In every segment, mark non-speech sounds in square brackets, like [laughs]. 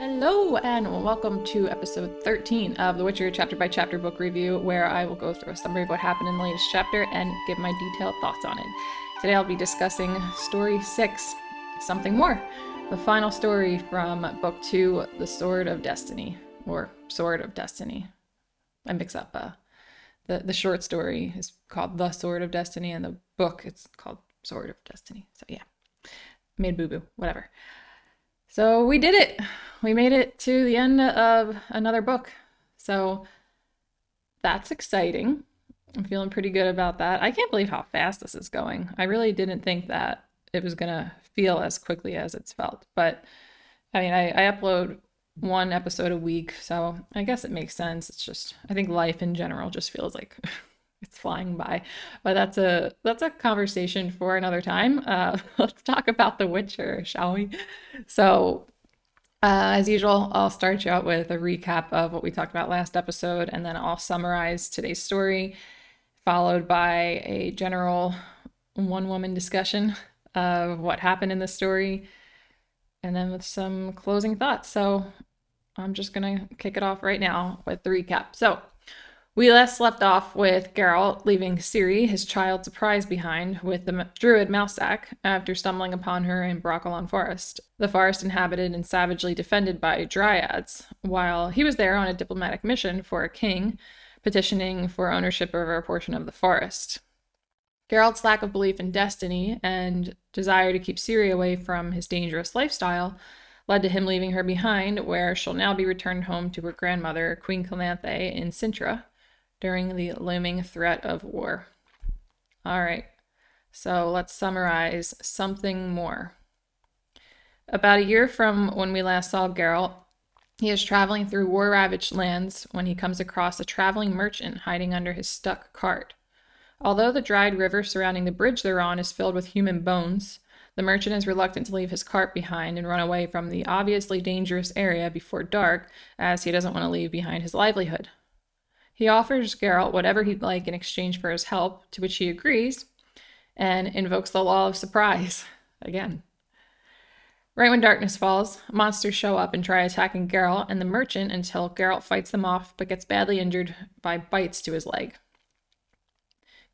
Hello, and welcome to episode 13 of The Witcher chapter by chapter book review, where I will go through a summary of what happened in the latest chapter and give my detailed thoughts on it. Today I'll be discussing story 6, Something More, the final story from book 2, The Sword of Destiny, or Sword of Destiny. I mix up uh, the, the short story is called The Sword of Destiny, and the book it's called Sword of Destiny. So yeah, made boo boo, whatever. So we did it. We made it to the end of another book. So that's exciting. I'm feeling pretty good about that. I can't believe how fast this is going. I really didn't think that it was going to feel as quickly as it's felt. But I mean, I, I upload one episode a week, so I guess it makes sense. It's just, I think life in general just feels like [laughs] it's flying by. But that's a that's a conversation for another time. Uh, [laughs] let's talk about The Witcher, shall we? So, uh, as usual, I'll start you out with a recap of what we talked about last episode, and then I'll summarize today's story, followed by a general one woman discussion of what happened in the story, and then with some closing thoughts. So, I'm just gonna kick it off right now with the recap. So, we last left off with Geralt leaving Ciri, his child surprise, behind with the druid Mousesack after stumbling upon her in Brokilon Forest, the forest inhabited and savagely defended by dryads, while he was there on a diplomatic mission for a king, petitioning for ownership over a portion of the forest. Geralt's lack of belief in destiny and desire to keep Ciri away from his dangerous lifestyle led to him leaving her behind, where she'll now be returned home to her grandmother, Queen Calanthe, in Cintra, during the looming threat of war. All right, so let's summarize something more. About a year from when we last saw Geralt, he is traveling through war ravaged lands when he comes across a traveling merchant hiding under his stuck cart. Although the dried river surrounding the bridge they're on is filled with human bones, the merchant is reluctant to leave his cart behind and run away from the obviously dangerous area before dark, as he doesn't want to leave behind his livelihood. He offers Geralt whatever he'd like in exchange for his help, to which he agrees, and invokes the law of surprise [laughs] again. Right when darkness falls, monsters show up and try attacking Geralt and the merchant until Geralt fights them off but gets badly injured by bites to his leg.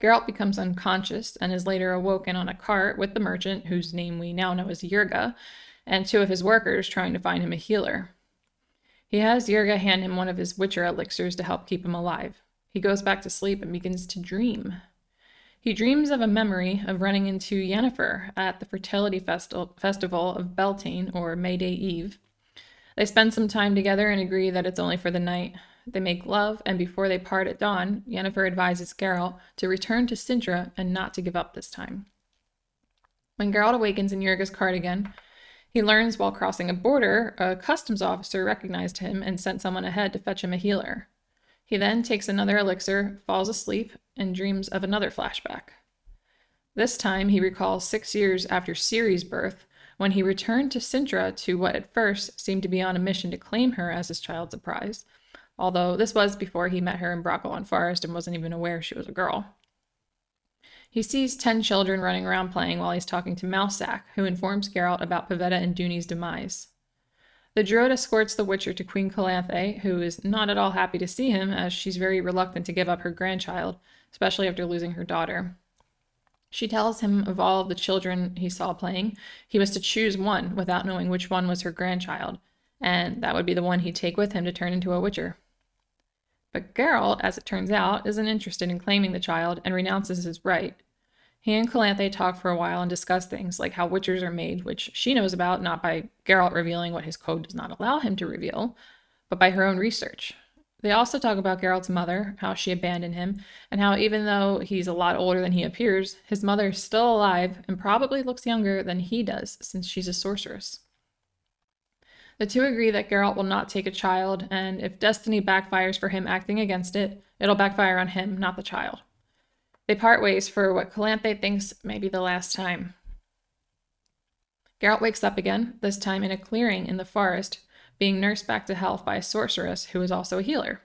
Geralt becomes unconscious and is later awoken on a cart with the merchant, whose name we now know as Yurga, and two of his workers trying to find him a healer. He has Yurga hand him one of his Witcher elixirs to help keep him alive. He goes back to sleep and begins to dream. He dreams of a memory of running into Yennefer at the fertility festi- festival of Beltane, or May Day Eve. They spend some time together and agree that it's only for the night. They make love, and before they part at dawn, Yennefer advises Geralt to return to Cintra and not to give up this time. When Geralt awakens in Yurga's cart again, he learns while crossing a border, a customs officer recognized him and sent someone ahead to fetch him a healer. He then takes another elixir, falls asleep, and dreams of another flashback. This time, he recalls six years after Ciri's birth, when he returned to Cintra to what at first seemed to be on a mission to claim her as his child surprise, although this was before he met her in Brokilon Forest and wasn't even aware she was a girl. He sees ten children running around playing while he's talking to Mousesack, who informs Geralt about Pavetta and Duny's demise. The druid escorts the Witcher to Queen Calanthe, who is not at all happy to see him, as she's very reluctant to give up her grandchild, especially after losing her daughter. She tells him of all of the children he saw playing, he was to choose one without knowing which one was her grandchild, and that would be the one he'd take with him to turn into a Witcher. But Geralt, as it turns out, isn't interested in claiming the child and renounces his right, he and Calanthe talk for a while and discuss things like how witchers are made, which she knows about not by Geralt revealing what his code does not allow him to reveal, but by her own research. They also talk about Geralt's mother, how she abandoned him, and how even though he's a lot older than he appears, his mother is still alive and probably looks younger than he does since she's a sorceress. The two agree that Geralt will not take a child, and if destiny backfires for him acting against it, it'll backfire on him, not the child. They part ways for what Calanthe thinks may be the last time. Geralt wakes up again, this time in a clearing in the forest, being nursed back to health by a sorceress who is also a healer.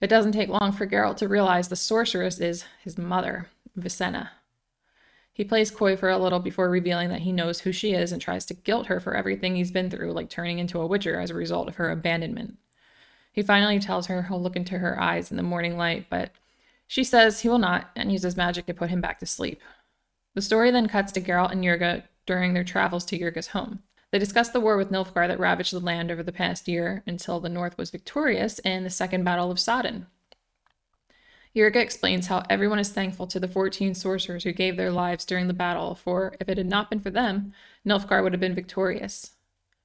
It doesn't take long for Geralt to realize the sorceress is his mother, Visenna. He plays coy for a little before revealing that he knows who she is and tries to guilt her for everything he's been through, like turning into a witcher as a result of her abandonment. He finally tells her he'll look into her eyes in the morning light, but she says he will not and uses magic to put him back to sleep. The story then cuts to Geralt and Yurga during their travels to Yurga's home. They discuss the war with Nilfgaard that ravaged the land over the past year until the North was victorious in the Second Battle of Sodden. Yurga explains how everyone is thankful to the 14 sorcerers who gave their lives during the battle, for if it had not been for them, Nilfgaard would have been victorious.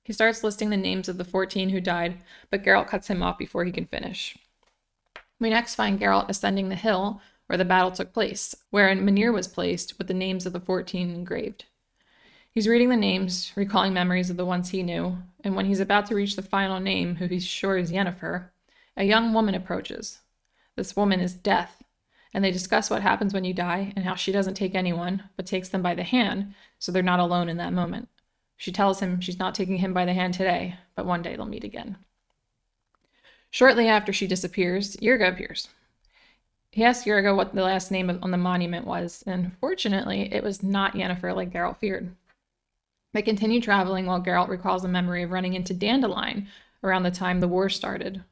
He starts listing the names of the 14 who died, but Geralt cuts him off before he can finish. We next find Geralt ascending the hill where the battle took place, wherein menhir was placed with the names of the 14 engraved. He's reading the names, recalling memories of the ones he knew, and when he's about to reach the final name, who he's sure is Yennefer, a young woman approaches. This woman is Death, and they discuss what happens when you die and how she doesn't take anyone, but takes them by the hand, so they're not alone in that moment. She tells him she's not taking him by the hand today, but one day they'll meet again. Shortly after she disappears, Yurga appears. He asks Yurga what the last name on the monument was, and fortunately, it was not Yennefer like Geralt feared. They continue traveling while Geralt recalls a memory of running into Dandelion around the time the war started.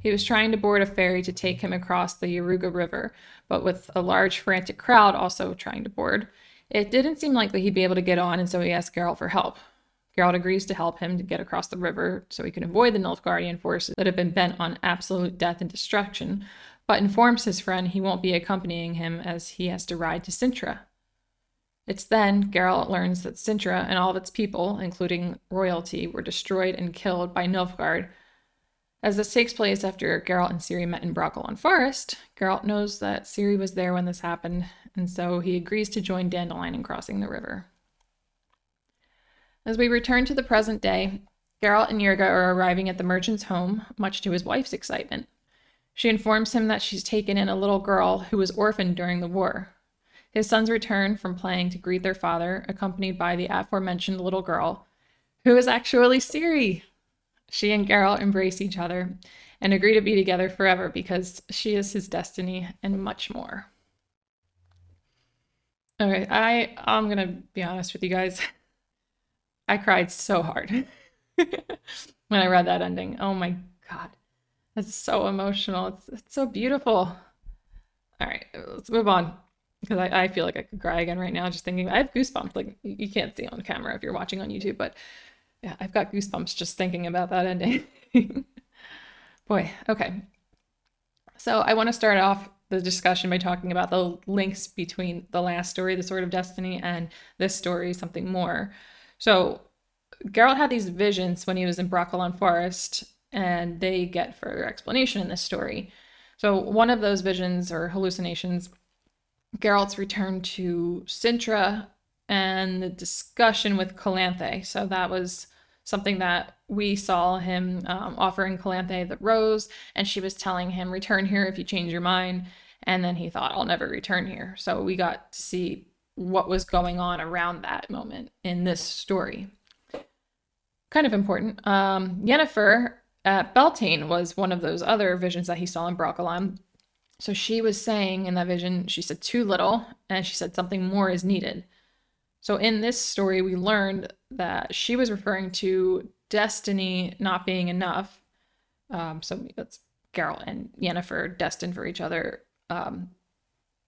He was trying to board a ferry to take him across the Yaruga River, but with a large frantic crowd also trying to board, it didn't seem likely he'd be able to get on, and so he asked Geralt for help. Geralt agrees to help him to get across the river so he can avoid the Nilfgaardian forces that have been bent on absolute death and destruction, but informs his friend he won't be accompanying him as he has to ride to Cintra. It's then Geralt learns that Cintra and all of its people, including royalty, were destroyed and killed by Nilfgaard as this takes place after Geralt and Ciri met in Brokilon Forest, Geralt knows that Ciri was there when this happened, and so he agrees to join Dandelion in crossing the river. As we return to the present day, Geralt and Yurga are arriving at the merchant's home, much to his wife's excitement. She informs him that she's taken in a little girl who was orphaned during the war. His sons return from playing to greet their father, accompanied by the aforementioned little girl, who is actually Ciri. She and Geralt embrace each other and agree to be together forever because she is his destiny and much more. Okay, I I'm gonna be honest with you guys. [laughs] I cried so hard [laughs] when I read that ending. Oh my god, it's so emotional. It's it's so beautiful. All right, let's move on because I, I feel like I could cry again right now just thinking. I have goosebumps. Like you can't see on camera if you're watching on YouTube, but yeah, I've got goosebumps just thinking about that ending. [laughs] Boy, okay. So I want to start off the discussion by talking about the links between the last story, The Sword of Destiny, and this story, Something More. So Geralt had these visions when he was in Brokilon Forest, and they get further explanation in this story. So one of those visions or hallucinations, Geralt's return to Cintra and the discussion with Calanthe. So that was something that we saw him um, offering Calanthe the rose, and she was telling him, Return here if you change your mind. And then he thought, I'll never return here. So we got to see what was going on around that moment in this story. Kind of important. Um, Yennefer at Beltane was one of those other visions that he saw in Brokilon. So she was saying in that vision, she said, too little, and she said something more is needed. So in this story, we learned that she was referring to destiny not being enough. Um, so that's Geralt and Yennefer destined for each other. Um,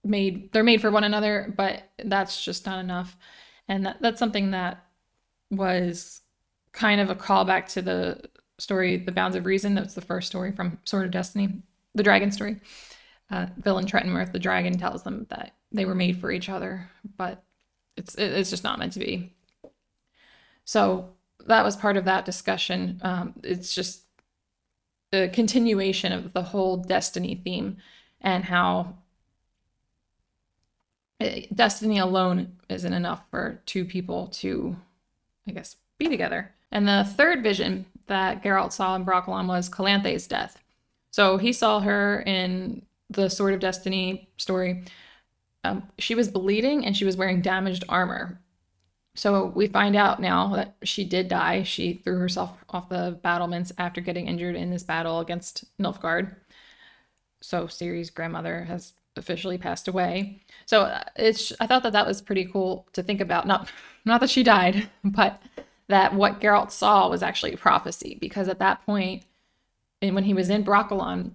made they're made for one another, but that's just not enough. And that, that's something that was kind of a callback to the story, The Bounds of Reason. That's the first story from Sword of Destiny, the dragon story. Uh, Villentretenmerth, the dragon, tells them that they were made for each other, but it's it's just not meant to be. So that was part of that discussion. Um, it's just a continuation of the whole destiny theme and how destiny alone isn't enough for two people to, I guess, be together. And the third vision that Geralt saw in Brokilon was Calanthe's death. So he saw her in the Sword of Destiny story um, she was bleeding and she was wearing damaged armor. So we find out now that she did die. She threw herself off the battlements after getting injured in this battle against Nilfgaard. So Ciri's grandmother has officially passed away. So uh, it's I thought that that was pretty cool to think about. Not not that she died, [laughs] but that what Geralt saw was actually a prophecy because at that point, and when he was in Brokilon,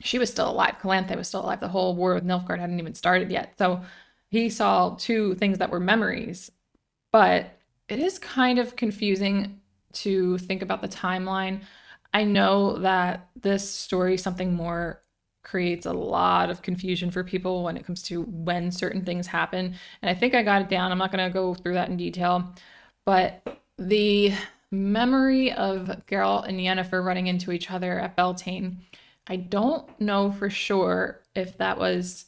she was still alive. Calanthe was still alive. The whole war with Nilfgaard hadn't even started yet. So he saw two things that were memories, but it is kind of confusing to think about the timeline. I know that this story, something more, creates a lot of confusion for people when it comes to when certain things happen. And I think I got it down. I'm not going to go through that in detail, but the memory of Geralt and Yennefer running into each other at Beltane, I don't know for sure if that was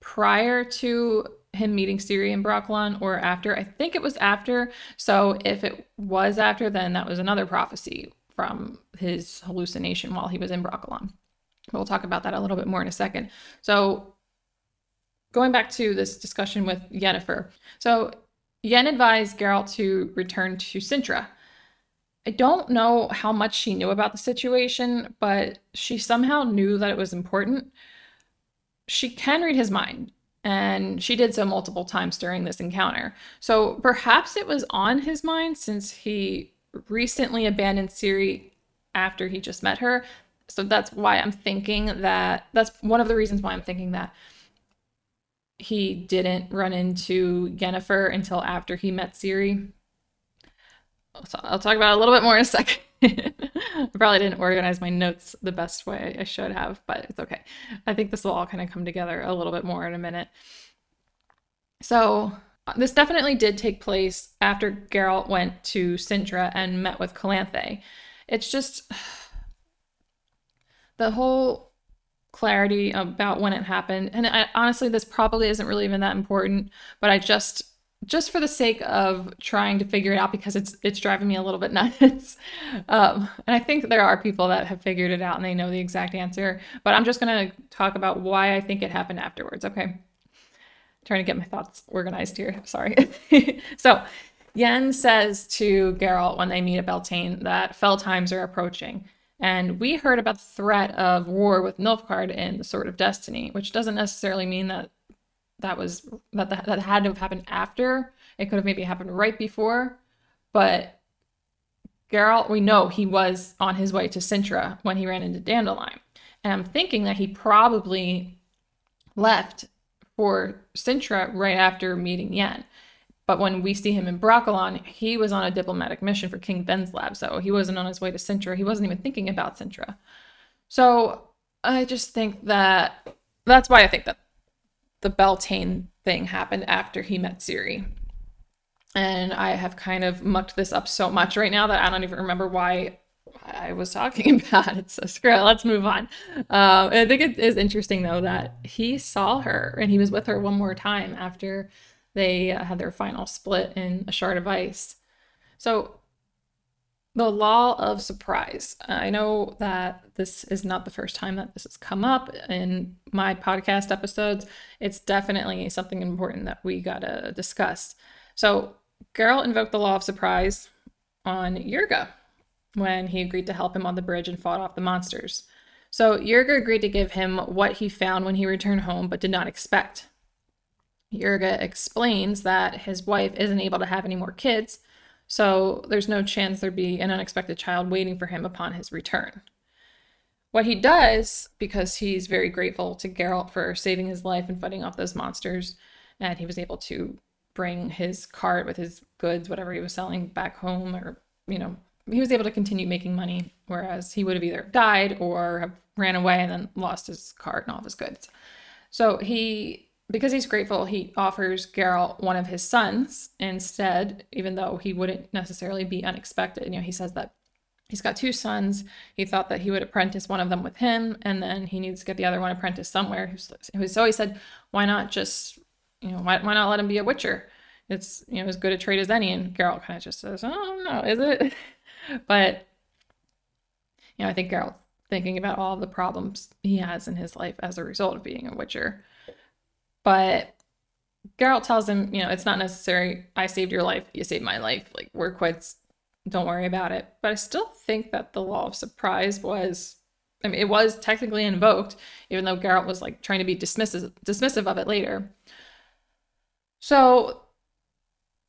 prior to him meeting Ciri and Brokilon or after. I think it was after. So if it was after, then that was another prophecy from his hallucination while he was in Brokilon. We'll talk about that a little bit more in a second. So going back to this discussion with Yennefer. So Yen advised Geralt to return to Cintra. I don't know how much she knew about the situation, but she somehow knew that it was important. She can read his mind, and she did so multiple times during this encounter. So perhaps it was on his mind since he recently abandoned Ciri after he just met her. So that's why I'm thinking that that's one of the reasons why I'm thinking that he didn't run into Yennefer until after he met Ciri. I'll talk about a little bit more in a second. [laughs] I probably didn't organize my notes the best way I should have, but it's okay. I think this will all kind of come together a little bit more in a minute. So, uh, this definitely did take place after Geralt went to Cintra and met with Calanthe. It's just [sighs] the whole clarity about when it happened. And I, honestly, this probably isn't really even that important, but I just just for the sake of trying to figure it out because it's it's driving me a little bit [laughs] nuts. Um, and I think there are people that have figured it out and they know the exact answer. But I'm just gonna talk about why I think it happened afterwards. Okay, trying to get my thoughts organized here. Sorry. [laughs] so. Yen says to Geralt when they meet at Beltane that fell times are approaching. And we heard about the threat of war with Nilfgaard in the Sword of Destiny, which doesn't necessarily mean that that was that that, that had to have happened after. It could have maybe happened right before, but Geralt, we know he was on his way to Cintra when he ran into Dandelion. And I'm thinking that he probably left for Cintra right after meeting Yen. But when we see him in Brokilon, he was on a diplomatic mission for King Venzlav, so he wasn't on his way to Cintra. He wasn't even thinking about Cintra. So I just think that that's why I think that the Beltane thing happened after he met Ciri. And I have kind of mucked this up so much right now that I don't even remember why I was talking [laughs] about it. So screw it. Let's move on. Um, I think it is interesting though that he saw her and he was with her one more time after they uh, had their final split in a shard of ice. So the law of surprise. I know that this is not the first time that this has come up in my podcast episodes. It's definitely something important that we gotta discuss. So, Geralt invoked the law of surprise on Yurga when he agreed to help him on the bridge and fought off the monsters. So, Yurga agreed to give him what he found when he returned home but did not expect. Yurga explains that his wife isn't able to have any more kids so there's no chance there'd be an unexpected child waiting for him upon his return. What he does, because he's very grateful to Geralt for saving his life and fighting off those monsters, and he was able to bring his cart with his goods, whatever he was selling, back home, or, you know, he was able to continue making money, whereas he would have either died or have ran away and then lost his cart and all of his goods. So he because he's grateful, he offers Geralt one of his sons instead, even though he wouldn't necessarily be unexpected. You know, he says that he's got two sons. He thought that he would apprentice one of them with him, and then he needs to get the other one apprenticed somewhere. So he said, why not just, you know, why, why not let him be a witcher? It's, you know, as good a trade as any. And Geralt kind of just says, oh, no, is it? [laughs] but, you know, I think Geralt thinking about all the problems he has in his life as a result of being a witcher but Geralt tells him, you know, it's not necessary. I saved your life. You saved my life. Like, we're quits. Don't worry about it. But I still think that the law of surprise was I mean, it was technically invoked, even though Geralt was like trying to be dismissive dismissive of it later. So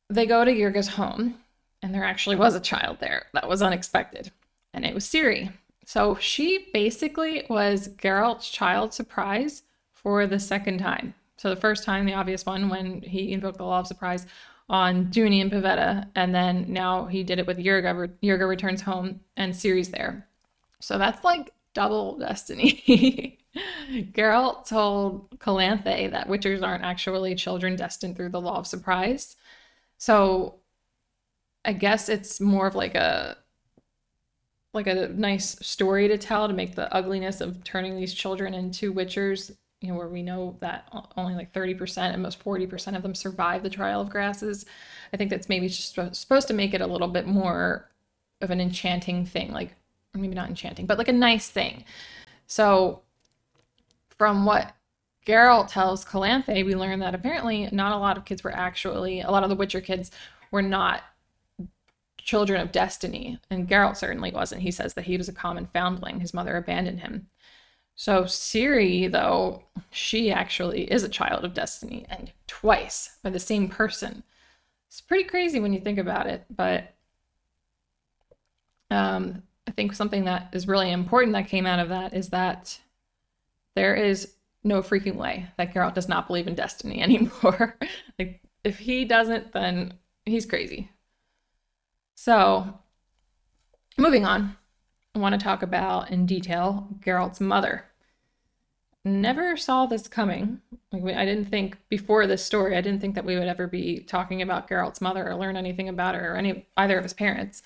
they go to Yurga's home, and there actually was a child there. That was unexpected. And it was Ciri. So she basically was Geralt's child surprise for the second time. So the first time, the obvious one, when he invoked the law of surprise on Duny and Pavetta, and then now he did it with Yurga. Yurga returns home, and Ciri's there. So that's like double destiny. [laughs] Geralt told Calanthe that witchers aren't actually children destined through the law of surprise. So I guess it's more of like a like a nice story to tell to make the ugliness of turning these children into witchers, you know, where we know that only like 30% and most 40% of them survive the trial of grasses. I think that's maybe just supposed to make it a little bit more of an enchanting thing, like maybe not enchanting, but like a nice thing. So from what Geralt tells Calanthe, we learn that apparently not a lot of kids were actually, a lot of the Witcher kids were not children of destiny. And Geralt certainly wasn't. He says that he was a common foundling. His mother abandoned him. So Ciri, though, she actually is a child of destiny and twice by the same person. It's pretty crazy when you think about it, but um, I think something that is really important that came out of that is that there is no freaking way that Geralt does not believe in destiny [laughs] anymore. like, if he doesn't, then he's crazy. So, moving on, want to talk about in detail Geralt's mother. Never saw this coming. I didn't think before this story, I didn't think that we would ever be talking about Geralt's mother or learn anything about her or any either of his parents.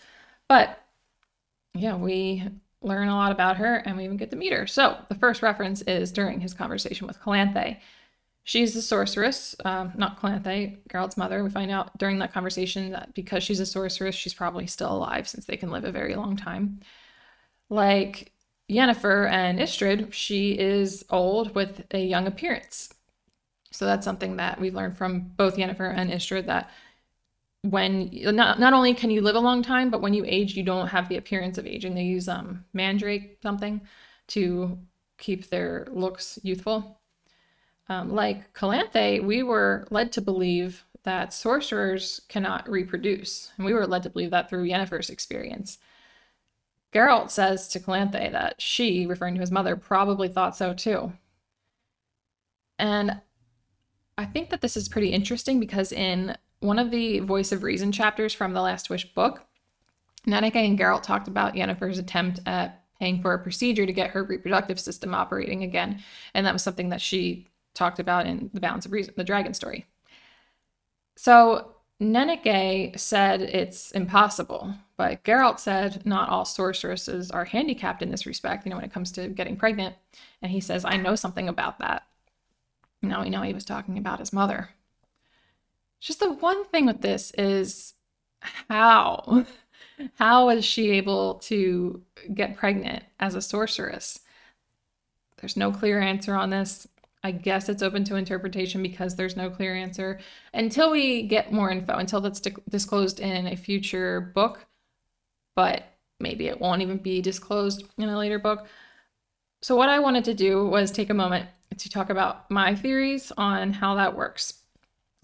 But yeah, we learn a lot about her and we even get to meet her. So the first reference is during his conversation with Calanthe. She's a sorceress, um, not Calanthe, Geralt's mother. We find out during that conversation that because she's a sorceress, she's probably still alive since they can live a very long time. Like Yennefer and Istredd, she is old with a young appearance. So that's something that we've learned from both Yennefer and Istredd that when not, not only can you live a long time, but when you age, you don't have the appearance of aging. They use um, mandrake something to keep their looks youthful. Um, like Calanthe, we were led to believe that sorcerers cannot reproduce, and we were led to believe that through Yennefer's experience. Geralt says to Calanthe that she, referring to his mother, probably thought so too. And I think that this is pretty interesting because in one of the Voice of Reason chapters from the Last Wish book, Nenneke and Geralt talked about Yennefer's attempt at paying for a procedure to get her reproductive system operating again. And that was something that she talked about in The Balance of Reason, the dragon story. So Nenneke said it's impossible, but Geralt said not all sorceresses are handicapped in this respect, you know, when it comes to getting pregnant. And he says, I know something about that. Now we know he was talking about his mother. Just the one thing with this is how [laughs] how was she able to get pregnant as a sorceress? There's no clear answer on this. I guess it's open to interpretation because there's no clear answer until we get more info, until that's disclosed in a future book. But maybe it won't even be disclosed in a later book. So, what I wanted to do was take a moment to talk about my theories on how that works.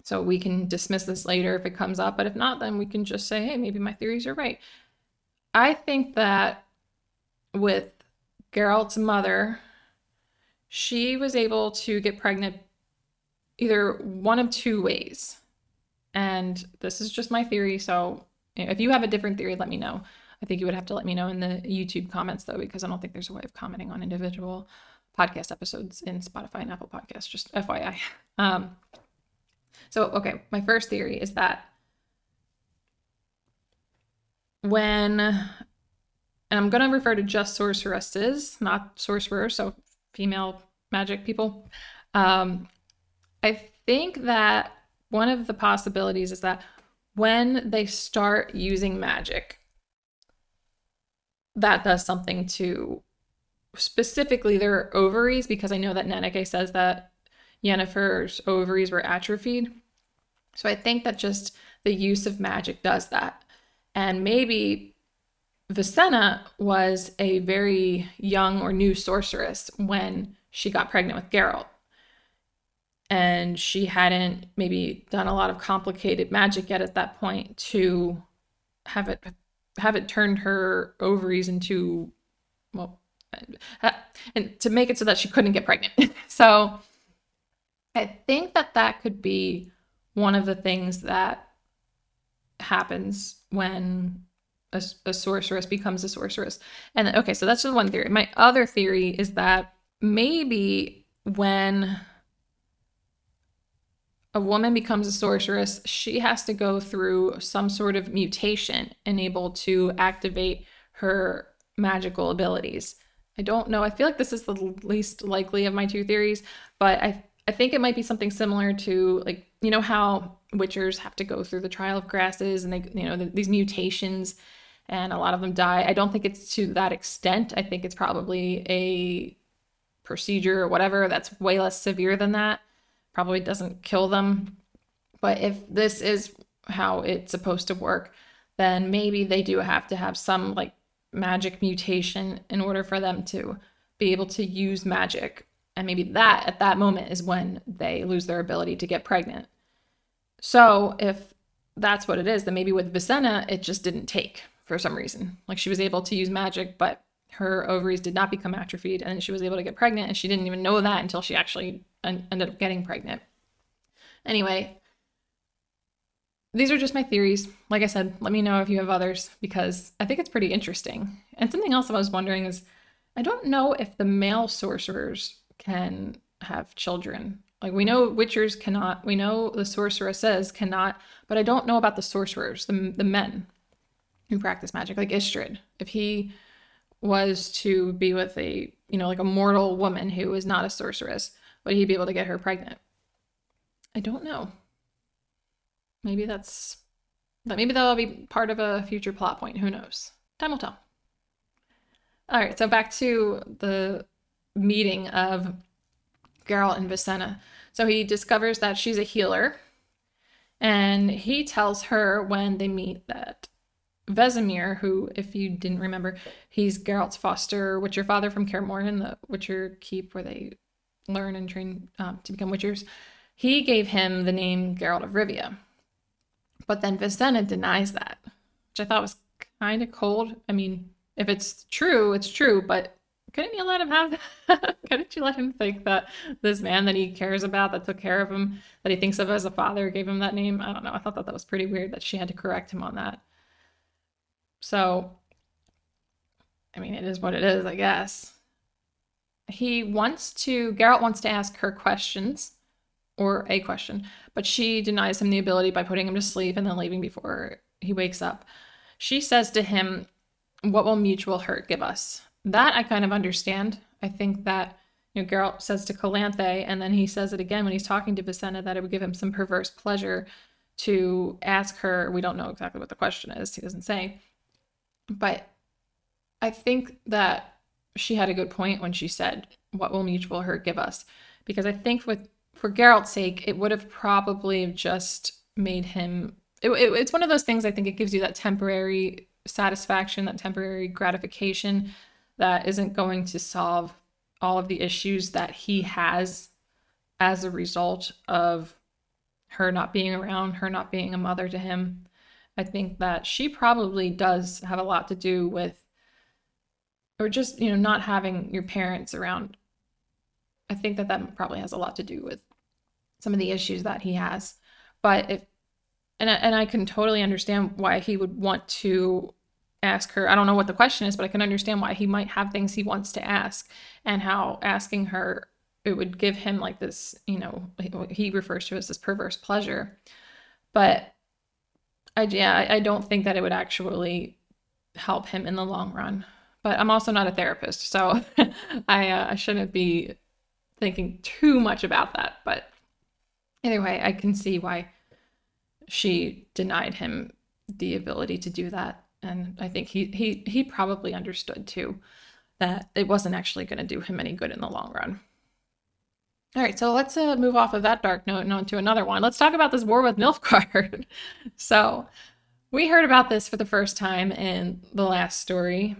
So we can dismiss this later if it comes up, but if not, then we can just say, hey, maybe my theories are right. I think that with Geralt's mother, she was able to get pregnant either one of two ways. And this is just my theory. So if you have a different theory, let me know. I think you would have to let me know in the YouTube comments, though, because I don't think there's a way of commenting on individual podcast episodes in Spotify and Apple Podcasts, just FYI. Um, so, okay, my first theory is that when, and I'm going to refer to just sorceresses, not sorcerers, so female magic people. Um, I think that one of the possibilities is that when they start using magic, that does something to specifically their ovaries, because I know that Nenneke says that Yennefer's ovaries were atrophied. So I think that just the use of magic does that. And maybe Visenna was a very young or new sorceress when she got pregnant with Geralt. And she hadn't maybe done a lot of complicated magic yet at that point to have it have it turned her ovaries into well uh, and to make it so that she couldn't get pregnant. [laughs] so I think that that could be one of the things that happens when a, a sorceress becomes a sorceress. And okay, so that's just one theory. My other theory is that maybe when a woman becomes a sorceress, she has to go through some sort of mutation and able to activate her magical abilities. I don't know. I feel like this is the least likely of my two theories, but I I think it might be something similar to like you know how witchers have to go through the trial of grasses and they you know the, these mutations and a lot of them die. I don't think it's to that extent. I think it's probably a procedure or whatever that's way less severe than that. Probably doesn't kill them. But if this is how it's supposed to work, then maybe they do have to have some like magic mutation in order for them to be able to use magic. And maybe that at that moment is when they lose their ability to get pregnant. So if that's what it is, then maybe with Visenna, it just didn't take for some reason. Like she was able to use magic, but her ovaries did not become atrophied and she was able to get pregnant and she didn't even know that until she actually ended up getting pregnant. Anyway, these are just my theories. Like I said, let me know if you have others because I think it's pretty interesting. And something else I was wondering is I don't know if the male sorcerers can have children. Like we know witchers cannot, we know the sorceresses cannot, but I don't know about the sorcerers, the, the men who practice magic, like Istredd. If he was to be with a, you know, like a mortal woman who is not a sorceress, would he be able to get her pregnant? I don't know. Maybe that's that maybe that'll be part of a future plot point. Who knows? Time will tell. All right, so back to the meeting of Geralt and Visenna. So he discovers that she's a healer, and he tells her when they meet that Vesemir, who, if you didn't remember, he's Geralt's foster Witcher father from Kaer Morhen, the Witcher keep where they learn and train um, to become Witchers. He gave him the name Geralt of Rivia. But then Visenna denies that, which I thought was kind of cold. I mean, if it's true, it's true, but couldn't you let him have that? [laughs] couldn't you let him think that this man that he cares about, that took care of him, that he thinks of as a father, gave him that name? I don't know. I thought that that was pretty weird that she had to correct him on that. So, I mean, it is what it is, I guess. He wants to, Geralt wants to ask her questions or a question, but she denies him the ability by putting him to sleep and then leaving before he wakes up. She says to him, What will mutual hurt give us? That I kind of understand. I think that you know, Geralt says to Calanthe, and then he says it again when he's talking to Visenna that it would give him some perverse pleasure to ask her. We don't know exactly what the question is, he doesn't say. But I think that she had a good point when she said, What will mutual hurt give us? Because I think with for Geralt's sake, it would have probably just made him. It, it, it's one of those things I think it gives you that temporary satisfaction, that temporary gratification that isn't going to solve all of the issues that he has as a result of her not being around, her not being a mother to him. I think that she probably does have a lot to do with, or just, you know, not having your parents around. I think that that probably has a lot to do with some of the issues that he has. But if, and I, and I can totally understand why he would want to ask her. I don't know what the question is, but I can understand why he might have things he wants to ask and how asking her it would give him like this, you know, he refers to as this perverse pleasure. But I yeah, I don't think that it would actually help him in the long run. But I'm also not a therapist, so [laughs] I uh, I shouldn't be thinking too much about that. But anyway, I can see why she denied him the ability to do that, and I think he he he probably understood too that it wasn't actually going to do him any good in the long run. All right, so let's uh, move off of that dark note and on to another one. Let's talk about this war with Nilfgaard. [laughs] so, we heard about this for the first time in the last story.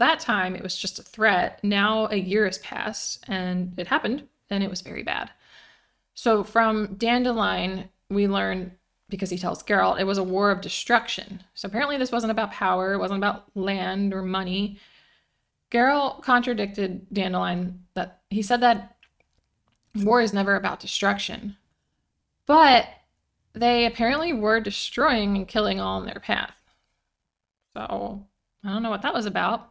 At that time, it was just a threat. Now a year has passed and it happened, and it was very bad. So from Dandelion, we learn because he tells Geralt it was a war of destruction. So apparently, this wasn't about power, it wasn't about land or money. Geralt contradicted Dandelion that he said that war is never about destruction. But they apparently were destroying and killing all in their path. So I don't know what that was about.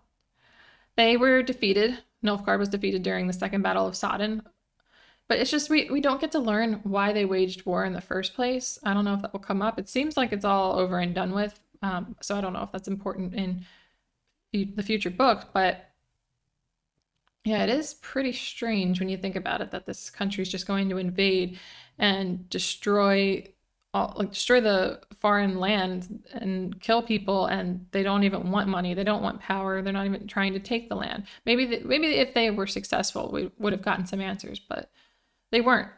They were defeated. Nilfgaard was defeated during the Second Battle of Sodden. But it's just we, we don't get to learn why they waged war in the first place. I don't know if that will come up. It seems like it's all over and done with. Um, so I don't know if that's important in the future book, but yeah, it is pretty strange when you think about it that this country is just going to invade and destroy all, like destroy the foreign land and kill people and they don't even want money they don't want power they're not even trying to take the land. Maybe the, maybe if they were successful we would have gotten some answers but they weren't.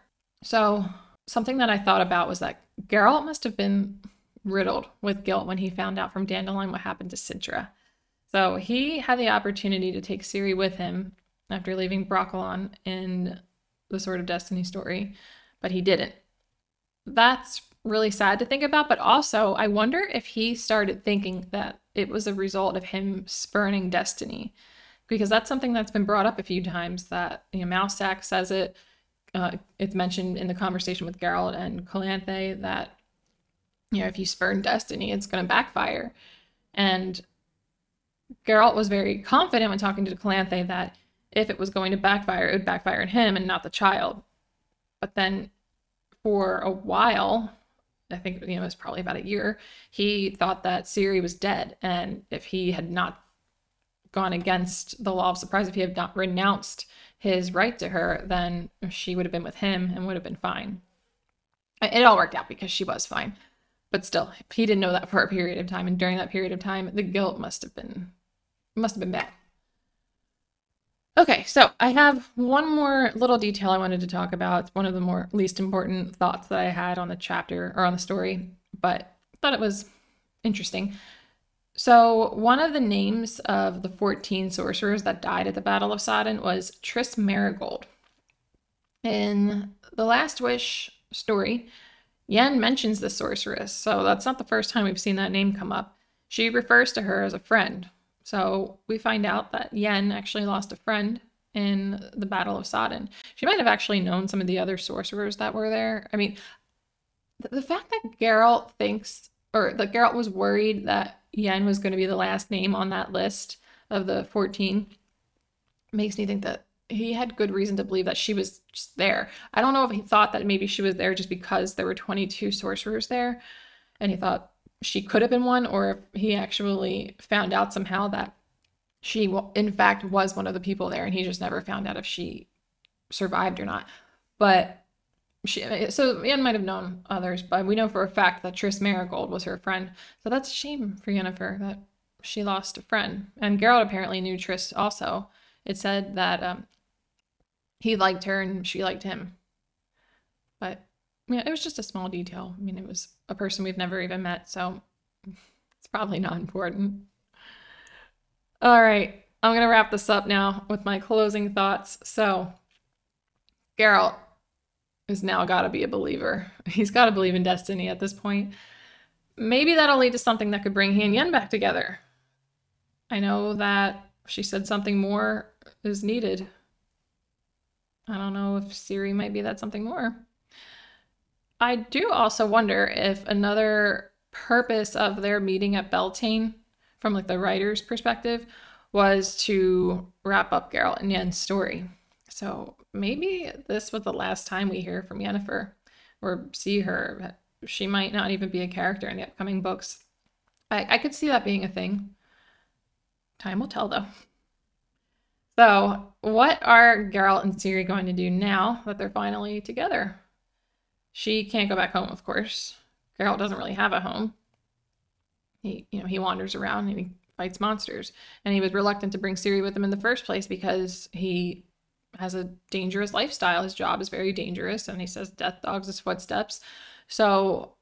So something that i thought about was that Geralt must have been riddled with guilt when he found out from Dandelion what happened to Cintra. so he had the opportunity to take Ciri with him after leaving Brokilon in the Sword of Destiny story but he didn't. That's really sad to think about. But also, I wonder if he started thinking that it was a result of him spurning destiny, because that's something that's been brought up a few times. That you know, Mousesack says it. Uh, it's mentioned in the conversation with Geralt and Calanthe that you know if you spurn destiny, it's going to backfire. And Geralt was very confident when talking to Calanthe that if it was going to backfire, it would backfire in him and not the child. But then for a while, I think you know it was probably about a year. He thought that Ciri was dead, and if he had not gone against the law of surprise, if he had not renounced his right to her, then she would have been with him and would have been fine. It all worked out because she was fine, but still, he didn't know that for a period of time, and during that period of time, the guilt must have been must have been bad. Okay, so I have one more little detail I wanted to talk about. It's one of the more least important thoughts that I had on the chapter or on the story, but thought it was interesting. So, one of the names of the 14 sorcerers that died at the Battle of Sodden was Triss Merigold. In the Last Wish story, Yen mentions the sorceress, so that's not the first time we've seen that name come up. She refers to her as a friend, so we find out that Yen actually lost a friend in the Battle of Sodden. She might have actually known some of the other sorcerers that were there. I mean, the, the fact that Geralt thinks, or that Geralt was worried that Yen was going to be the last name on that list of the 14 makes me think that he had good reason to believe that she was just there. I don't know if he thought that maybe she was there just because there were 22 sorcerers there and he thought she could have been one, or if he actually found out somehow that she, in fact, was one of the people there, and he just never found out if she survived or not. But she, so Yen might have known others, but we know for a fact that Triss Merigold was her friend. So that's a shame for Yennefer that she lost a friend. And Geralt apparently knew Tris also. It said that um, he liked her and she liked him. But yeah, it was just a small detail. I mean, it was a person we've never even met, so [laughs] it's probably not important. All right, I'm going to wrap this up now with my closing thoughts. So, Geralt has now got to be a believer. [laughs] He's got to believe in destiny at this point. Maybe that'll lead to something that could bring he and Yen back together. I know that she said something more is needed. I don't know if Ciri might be that something more. I do also wonder if another purpose of their meeting at Beltane, from like the writer's perspective, was to wrap up Geralt and Yen's story. So maybe this was the last time we hear from Yennefer or see her. She might not even be a character in the upcoming books. I, I could see that being a thing. Time will tell, though. So, what are Geralt and Ciri going to do now that they're finally together? She can't go back home, of course. Geralt doesn't really have a home. He, you know, he wanders around and he fights monsters. And he was reluctant to bring Ciri with him in the first place because he has a dangerous lifestyle. His job is very dangerous, and he says death dogs his footsteps. So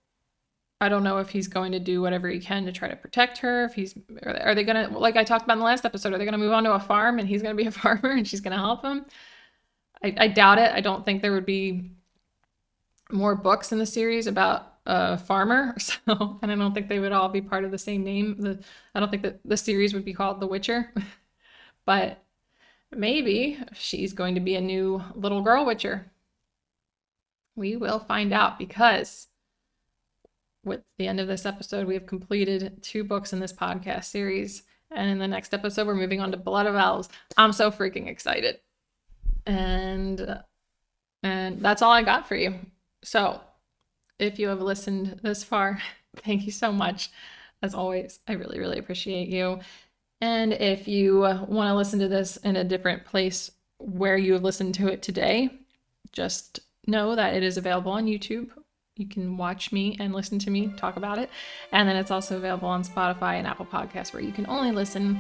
I don't know if he's going to do whatever he can to try to protect her. If he's, are they to, like I talked about in the last episode, are they to move on to a farm and he's to be a [laughs] farmer and she's to help him? I, I doubt it. I don't think there would be more books in the series about a farmer. [laughs] So, and I don't think they would all be part of the same name. The, I don't think that the series would be called The Witcher, [laughs] but maybe she's going to be a new little girl Witcher. We will find out because with the end of this episode, we have completed two books in this podcast series. And in the next episode, we're moving on to Blood of Elves. I'm so freaking excited. And and that's all I got for you. So, if you have listened this far, [laughs] thank you so much. As always, I really really appreciate you. And if you want to listen to this in a different place where you have listened to it today, just know that it is available on YouTube you can watch me and listen to me talk about it. And then it's also available on Spotify and Apple Podcasts where you can only listen.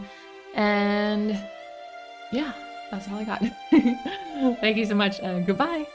And yeah, that's all I got. [laughs] Thank you so much. Goodbye.